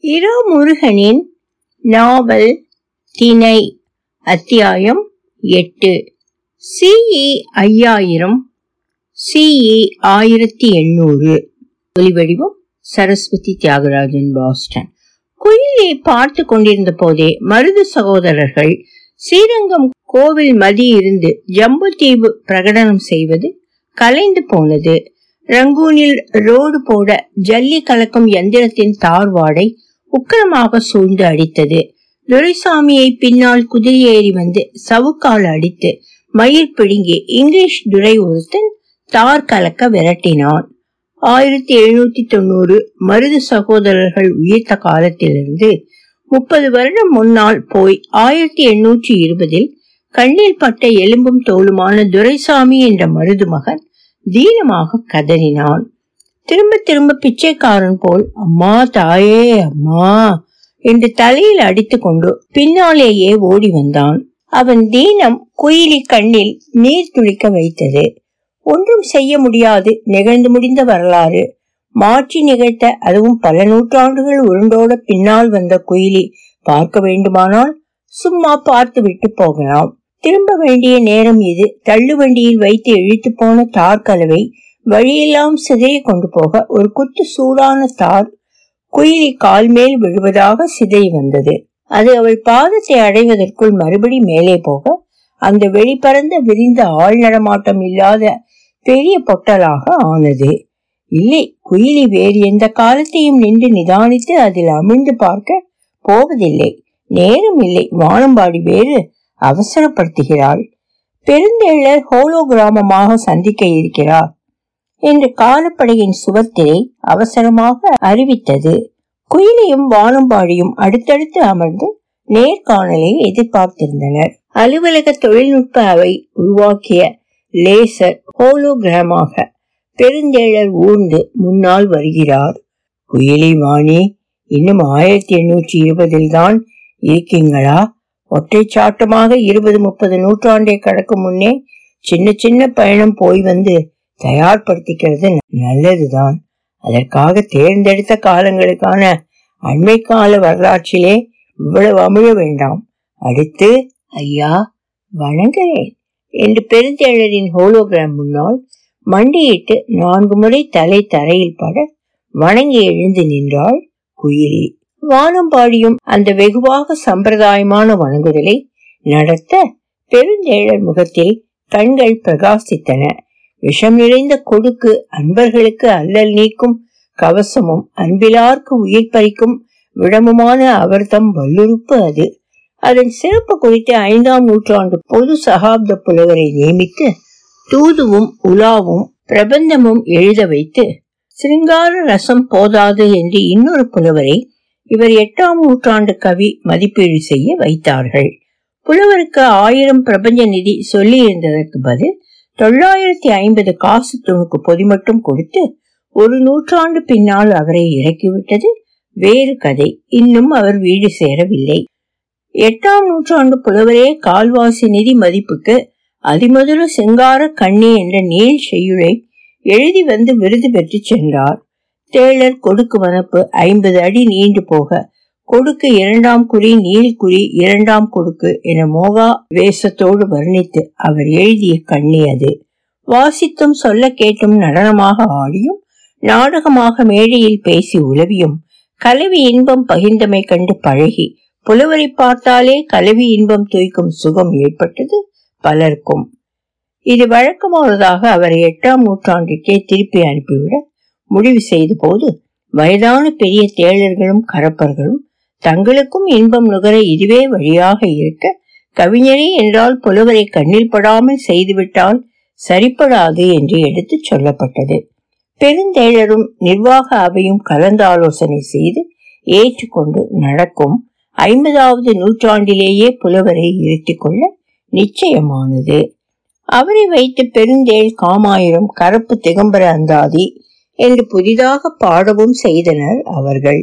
இரா முருகனின் நாவல் திணை அத்தியாயம் எட்டு. சிஇ ஐயாயிரம் சிஇ ஆயிரத்தி எண்ணூறு. ஒலிவடிவம் சரஸ்வதி தியாகராஜன் பாஸ்டன். குயிலை பார்த்து கொண்டிருந்த போதே மருது சகோதரர்கள் ஸ்ரீரங்கம் கோவில் மதி இருந்து ஜம்புதீவு பிரகடனம் செய்வது கலைந்து போனது. ரங்கூனில் ரோடு போட ஜல்லி கலக்கும் எந்திரத்தின் தார்வாடை உக்கிரமாக சூழ்ந்து அடித்தது. துரைசாமியை பின்னால் குதிரை ஏறி வந்து சவுக்கால் அடித்து மயிர் பிடுங்கி இங்கிலீஷ் துரை ஒருத்தன் தார் கலக்க விரட்டினான். ஆயிரத்தி எழுநூத்தி தொண்ணூறு மருது சகோதரர்கள் உயிர்த்த காலத்திலிருந்து முப்பது வருடம் முன்னால் போய் ஆயிரத்தி எண்ணூற்றி இருபதில் கண்ணில் பட்ட எலும்பும் தோலுமான துரைசாமி என்ற மருது மகன் தீனமாக கதறினான். திரும்ப திரும்ப பிச்சைக்காரன் போல் அம்மா தாயே அம்மா என்று தலையில் அடித்துக்கொண்டு பின்னாலேயே ஓடி வந்தான். அவன் தீனம் குயிலி கண்ணில் நீர் துளிக்க வைத்தது. ஒன்றும் செய்ய முடியாது நிகழ்ந்து முடிந்த வரலாறு. மாற்றி நிகழ்த்த அதுவும் பல நூற்றாண்டுகள் உருண்டோட பின்னால் வந்த குயிலி பார்க்க வேண்டுமானால் சும்மா பார்த்து விட்டு போகலாம். திரும்ப வேண்டிய நேரம் இது. தள்ளு வண்டியில் வைத்து இழுத்து போன தார் கலவை வழியெல்லாம் சிதைய கொண்டு போக ஒரு குத்து சூடான தார் குயிலி கால் மேல் விழுவதாக சிதை வந்தது. அது அவள் பாதத்தை அடைவதற்குள் மறுபடி மேலே போக அந்த வெளிப்பறந்த விரிந்த ஆள் நடமாட்டம் இல்லாத பெரிய பொட்டலாக ஆனது. இல்லை குயிலி வேறு எந்த காலத்தையும் நின்று நிதானித்து அதில் அமிழ்ந்து பார்க்க போவதில்லை. நேரம் இல்லை வானம்பாடி வேறு அவசரப்படுத்துகிறாள். பெருந்தேளர் ஹோலோகிராமமாக சந்திக்க இருக்கிறார். என்று காலப்படையின் சுவத்திரை அவசரமாக அறிவித்தது குயிலியும் வானம்பாடியும் அடுத்தடுத்து அமர்ந்து நேர்காணலை எதிர்பார்த்திருந்தனர். அலுவலக தொழில்நுட்ப அவை உருவாக்கிய லேசர் ஹோலோகிராமாக பெருந்தேழர் ஊர்ந்து முன்னால் வருகிறார். குயிலி வாணி இன்னும் ஆயிரத்தி எண்ணூற்றி இருபதில் தான் இருக்கீங்களா? ஒற்றை சாட்டமாக இருபது முப்பது நூற்றாண்டை கடக்கும் முன்னே சின்ன சின்ன பயணம் போய் வந்து தயார்படுத்திக்கிறது நல்லதுதான். அதற்காக தேர்ந்தெடுத்த காலங்களுக்கான அண்மை கால வரலாற்றிலே இவ்வளவு அமிழ வேண்டாம். அடுத்து ஐயா வணங்குகிறேன் என்று பெருந்தேழரின் ஹோலோகிராம் முன்னால் மண்டியிட்டு நான்கு முறை தலை தரையில் பட வணங்கி எழுந்து நின்றாள் குயிலி. வானம்பாடியும் அந்த வெகுவாக சம்பிரதாயமான வணங்குதலை நடத்த பெருந்தேழர் முகத்தில் கண்கள் பிரகாசித்தன. விஷம் நிறைந்த கொடுக்கு அன்பர்களுக்கு அல்லல் நீக்கும் கவசமும் அன்பிலார்க்கு உயிர் பறிக்கும் விடமுமான அவர்தம் வல்லுறுப்பு அது. அதன் சிறப்பு குறித்து ஐந்தாம் நூற்றாண்டு பொது சகாப்த புலவரை நியமித்து தூதுவும் உலாவும் பிரபந்தமும் எழுத வைத்து சிருங்கார ரசம் போதாது என்று இன்னொரு புலவரை இவர் எட்டாம் நூற்றாண்டு கவி மதிப்பீடு செய்ய வைத்தார்கள். புலவருக்கு ஆயிரம் பிரபஞ்ச நிதி சொல்லி இருந்ததற்கு பதில் தொள்ளாயிரத்தி ஐம்பது காசு துணுக்கு பொதி மட்டும் கொடுத்து ஒரு நூற்றாண்டு பின்னால் அவரை இறக்கிவிட்டது வேறு கதை. இன்னும் அவர் வீடு சேரவில்லை. எட்டாம் நூற்றாண்டு புலவரே கால்வாசி நிதி மதிப்புக்கு அதிமதுர சிங்கார கண்ணி என்ற நீள் செய்யுளை எழுதி வந்து விருது பெற்று சென்றார். தேளர் கொடுக்கு வனப்பு ஐம்பது அடி நீண்டு போக கொடுக்கு இரண்டாம் குறி நீள்குறி இரண்டாம் கொடுக்கு என மோகா வேஷத்தோடு வர்ணித்து அவர் எழுதிய கண்ணி அது. வாசித்தும் சொல்ல கேட்டும் நடனமாக ஆடியும் நாடகமாக மேடையில் பேசி உளவியும் கலவி இன்பம் பகிர்ந்தமை கண்டு பழகி புலவரை பார்த்தாலே கலவி இன்பம் துய்க்கும் சுகம் ஏற்பட்டது பலருக்கும். இது வழக்கமானதாக அவரை எட்டாம் நூற்றாண்டிற்கே திருப்பி அனுப்பிவிட முடிவு செய்த போது வயதான பெரிய தேழர்களும் கரப்பர்களும் தங்களுக்கும் இன்பம் நுகர இதுவே வழியாக இருக்க கவிஞரே என்றால் புலவரை கண்ணில் படாமல் செய்துவிட்டால் சரிப்படாது என்று எடுத்து சொல்லப்பட்டது. பெருந்தேழரும் நிர்வாக அவையும் கலந்தாலோசனை செய்து ஏற்றுக்கொண்டு நடக்கும் ஐம்பதாவது நூற்றாண்டிலேயே புலவரை இருத்திக்கொள்ள நிச்சயமானது. அவரை வைத்து பெருந்தேள் காமாயிரம் கருப்பு திகம்பர அந்தாதி என்று புதிதாக பாடவும் செய்தனர் அவர்கள்.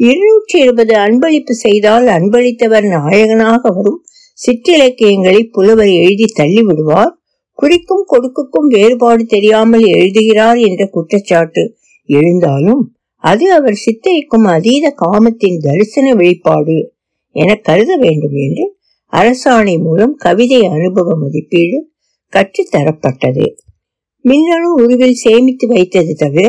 இருநூற்றி இருபது அன்பளிப்பு செய்தால் அன்பளித்தவர் நாயகனாக வரும். சிற்றிலக்கியங்களை புலவர் எழுதி தள்ளி விடுவார் குறிக்கும் கொடுக்குக்கும் வேறுபாடு தெரியாமல் எழுதுகிறார் என்ற குற்றச்சாட்டு எழுந்தாலும் அது அவர் சித்தரிக்கும் அதீத காமத்தின் தரிசன வெளிப்பாடு என கருத வேண்டும் என்று அரசாணை மூலம் கவிதை அனுபவ மதிப்பீடு கற்றுத்தரப்பட்டது. மின்னணு உருவில் சேமித்து வைத்தது தவிர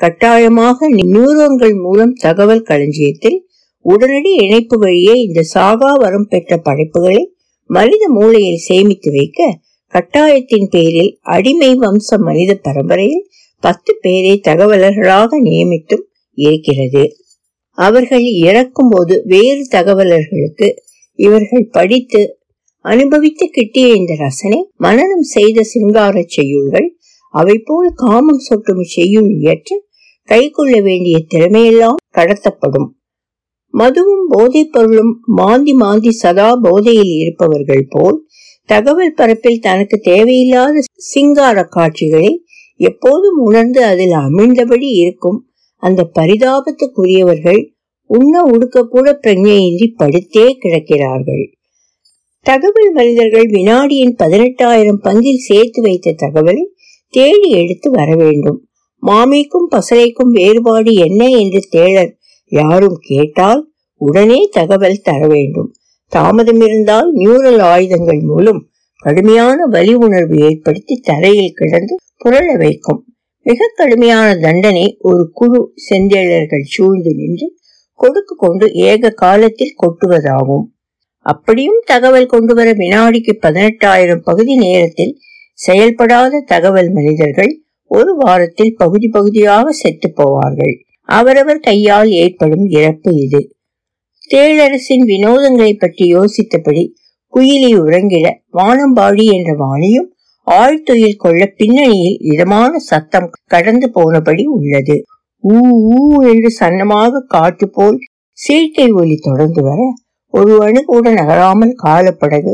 கட்டாயமாக நியூரோன்கள் மூலம் தகவல் களஞ்சியத்தில் உடனடி இணைப்பு வழியே இந்த சாகா வரம் பெற்ற படைப்புகளை மனித மூளையில் சேமித்து வைக்க கட்டாயத்தின் பேரில் அடிமை வம்ச மனித பரம்பரையில் பத்து பேரை தகவலர்களாக நியமித்தும் இருக்கிறது. அவர்கள் இறக்கும் போது வேறு தகவலர்களுக்கு இவர்கள் படித்து அனுபவித்து கிட்டிய இந்த ரசனை மனநம் செய்த சிங்கார செய்யுள்கள் அவை போல் காமம் சொட்டும் செய்யும் இயற்ற கை கொள்ள வேண்டிய திறமையெல்லாம் கடத்தப்படும். மதுவும் போதைப் பொருளும் மாந்தி மாந்தி சதா போதையில் இருப்பவர்கள் போல் தகவல் பரப்பில் தனக்கு தேவையில்லாத சிங்கார காட்சிகளை எப்போதும் உணர்ந்து அதில் அமிழ்ந்தபடி இருக்கும் அந்த பரிதாபத்துக்குரியவர்கள் உண்ண உடுக்க கூட பிரஜையின்றி படுத்தே கிடக்கிறார்கள். தகவல் மனிதர்கள் வினாடியின் பதினெட்டாயிரம் பங்கில் சேர்த்து வைத்த தகவலை தேடி எடுத்து வர வேண்டும் மாமிக்கும் பசலைக்கும் வேறுபாடு என்ன என்று தேடர் யாரும் கேட்டால் உடனே தகவல் தர வேண்டும் தாமதம் இருந்தால் நியூரல் ஆயுதங்கள் மூலம் கடுமையான வலி உணர்வு ஏற்படுத்தி தரையில் கிடந்து புரள வைக்கும். மிக கடுமையான தண்டனை ஒரு குழு செந்தேழர்கள் சூழ்ந்து நின்று கொடுக்கு கொண்டு ஏக காலத்தில் கொட்டுவதாகும். அப்படியும் தகவல் கொண்டு வர வினாடிக்கு பதினெட்டாயிரம் பகுதி நேரத்தில் செயல்படாத தகவல் மனிதர்கள் ஒரு வாரத்தில் பகுதி பகுதியாக செத்து போவார்கள். அவரவர் கையால் ஏற்படும் இறப்பு இது. தேளரசின் வினோதங்களை பற்றி யோசித்தபடி குயிலி உறங்கிட வானம்பாடி என்ற வாணியும் ஆழ்துயில் கொள்ள பின்னணியில் இதமான சத்தம் கடந்து போனபடி உள்ளது. ஊ ஊ என்று சன்னமாக காற்று போல் சீர்கை ஒலி தொடர்ந்து வர ஒரு அணு கூட நகராமல் காலப்படகு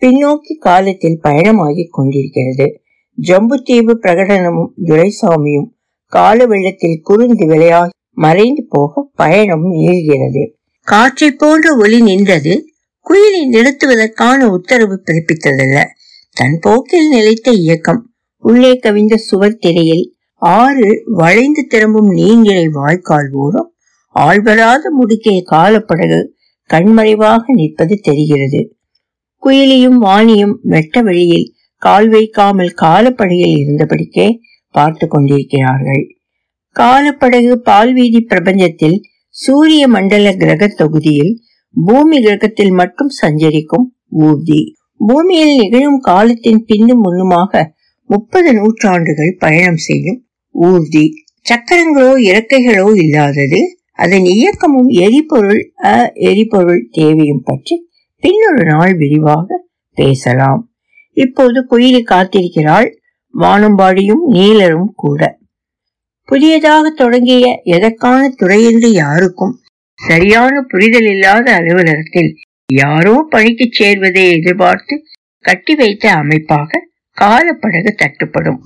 பின்னோக்கி காலத்தில் பயணமாகிக் கொண்டிருக்கிறது. ஜம்புத்தீவு பிரகடனமும் துரைசாமியும் கால வெள்ளத்தில் குறுந்து விளையாகி மறைந்து போக பயணம் நீள்கிறது. காற்றை போன்ற ஒளி நின்றது குயிலை நிறுத்துவதற்கான உத்தரவு பிறப்பித்ததல்ல. தன் போக்கில் நிலைத்த இயக்கம் உள்ளே கவிந்த சுவர் திரையில் ஆறு வளைந்து திரும்பும் நீங்கிரை வாய்க்கால் ஓரம் ஆழ்வராத முடுக்கிய காலப்படகு கண்மறைவாக நிற்பது தெரிகிறது. குயிலியும் வாணியும் வெட்ட வழியில் கால் வைக்காமல் காலப்படையில் இருந்தபடிக்கே பார்த்து கொண்டிருக்கிறார்கள். காலப்படகு பால்வீதி பிரபஞ்சத்தில் சூரிய மண்டல கிரக தொகுதியில் பூமி கிரகத்தில் மட்டும் சஞ்சரிக்கும் ஊர்தி பூமியில் நிகழும் காலத்தின் பின்னும் முன்னுமாக முப்பது நூற்றாண்டுகள் பயணம் செய்யும் ஊர்தி சக்கரங்களோ இறக்கைகளோ இல்லாதது அதன் இயக்கமும் எரிபொருள் அ எரிபொருள் தேவையும் பற்றி பின்னொரு நாள் விரிவாக பேசலாம். இப்போது குயிலி காத்திருக்கிறாள். வானம்பாடியும் நீலரும் கூட. புதியதாக தொடங்கிய எதற்கான துறை என்று யாருக்கும் சரியான புரிதல் இல்லாத அலுவலகத்தில் யாரோ பணிக்கு சேர்வதை எதிர்பார்த்து கட்டி வைத்த அமைப்பாக காலப்படகு தட்டுப்படும்.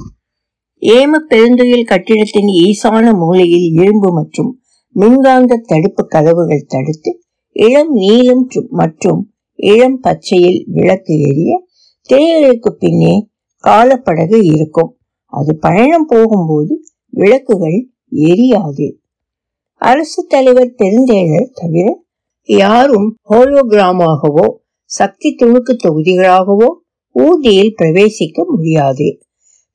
ஏம பெருந்துயில் கட்டிடத்தின் ஈசான மூலையில் இரும்பு மற்றும் மின்காந்த தடுப்பு கதவுகள் தடுத்து இளம் நீளம் மற்றும் இளம் பச்சையில் விளக்கு எரிய தேயிலைக்கு பின்னே காலப்படகு இருக்கும். அது பயணம் போகும்போது விளக்குகள் எரியாது. அரசு தலைவர் பெருந்தேழர் தவிர யாரும் ஹோலோகிராமாகவோ சக்தி துணுக்கு தொகுதிகளாகவோ ஊர்தியில் பிரவேசிக்க முடியாது.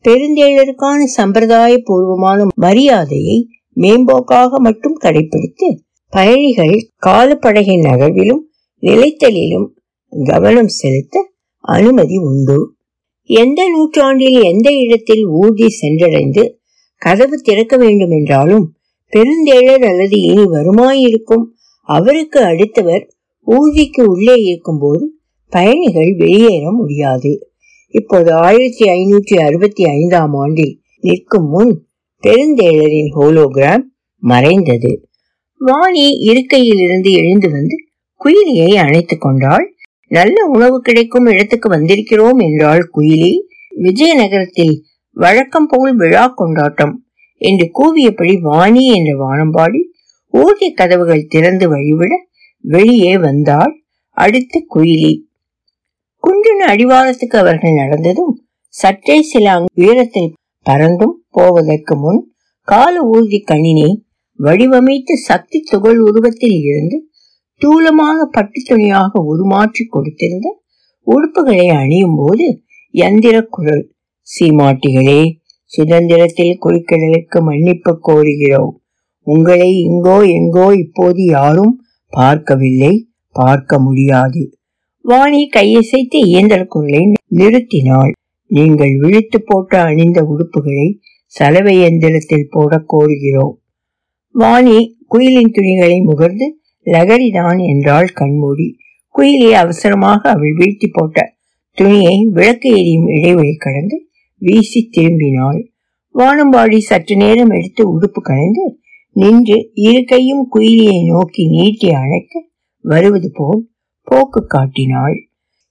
பெருந்தேழருக்கான சம்பிரதாய பூர்வமான மரியாதையை மேம்போக்காக மட்டும் கடைபிடித்து பயணிகள் காலப்படகின் நகர்விலும் நிலைத்தலிலும் கவனம் செலுத்த அனுமதி உண்டு. எந்த நூற்றாண்டில் எந்த இடத்தில் ஊர்தி சென்றடைந்து கதவு திறக்க வேண்டும் என்றாலும் பெருந்தேழர் அல்லது இனி வருமாயிருக்கும் அவருக்கு அடுத்தவர் ஊர்திக்கு உள்ளே இருக்கும் போது பயணிகள் வெளியேற முடியாது. இப்போது ஆயிரத்தி ஐநூற்றி அறுபத்தி ஐந்தாம் ஆண்டில் நிற்கும் முன் பெருந்தேழரின் ஹோலோகிராம் மறைந்தது. வாணி இருக்கையில் இருந்து எழுந்து வந்து குயிலியை அணைத்துக் கொண்டாள். நல்ல உணவு கிடைக்கும் இடத்துக்கு வந்திருக்கிறோம் என்றாள் குயிலி. விஜயநகரத்தில் வழக்கம் போல் விழா கொண்டாட்டம் என்று கூவியபடி வாணி என்ற வானம்பாடி ஊதிய கதவுகள் திறந்து வழிவிட வெளியே வந்தாள் அடுத்து குயிலி. குன்றின் அடிவாரத்துக்கு அவர்கள் நடந்ததும் சற்றே சில உயரத்தில் பறந்தும் போவதற்கு முன் கால ஊர்தி கணினி வடிவமைத்து சக்தி துகள் உருவத்தில் இருந்து தூளமான பட்டு துணியாக உருமாற்றி கொடுத்திருந்த உடுப்புகளை அணியும் போது எந்திர குரல் சீமாட்டிகளே சுதந்திரத்தில் குறுக்கிடலுக்கு மன்னிப்பு கோருகிறோம். உங்களை இங்கோ எங்கோ இப்போது யாரும் பார்க்கவில்லை பார்க்க முடியாது. வாணி கையசைத்து இயந்திர குரலை நிறுத்தினாள். நீங்கள் விழித்து போட்டு அணிந்த உடுப்புகளை சலவை எந்திரத்தில் போட கோருகிறோம். வாணி குயிலின் துணிகளை முகர்ந்து லகரிதான் என்றாள் கண்மூடி. குயிலை அவசரமாக அவள் வீழ்த்தி போட்ட துணியை விளக்கு எரியும் இடைவெளி கடந்து வீசி திரும்பினாள். வானம்பாடி சற்று நேரம் எடுத்து உடுப்பு கலைந்து நின்று இரு கையும் குயிலியை நோக்கி நீட்டி அழைக்க வருவது போல் போக்கு காட்டினாள்.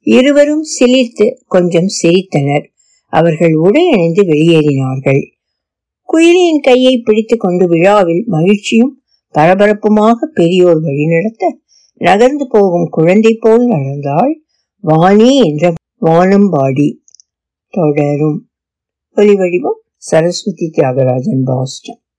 இருவரும் சிலிர்த்து கொஞ்சம் சிரித்தனர். அவர்கள் உடை அணிந்து வெளியேறினார்கள். குயிலியின் கையை பிடித்து கொண்டு விழாவில் மகிழ்ச்சியும் பரபரப்புமாக பெரியோர் வழிநடத்த நகர்ந்து போகும் குழந்தை போல் நடந்தாள் வாணி என்ற வானம்பாடி. தொடரும். ஒலிவடிவம் சரஸ்வதி தியாகராஜன் பாஸ்டன்.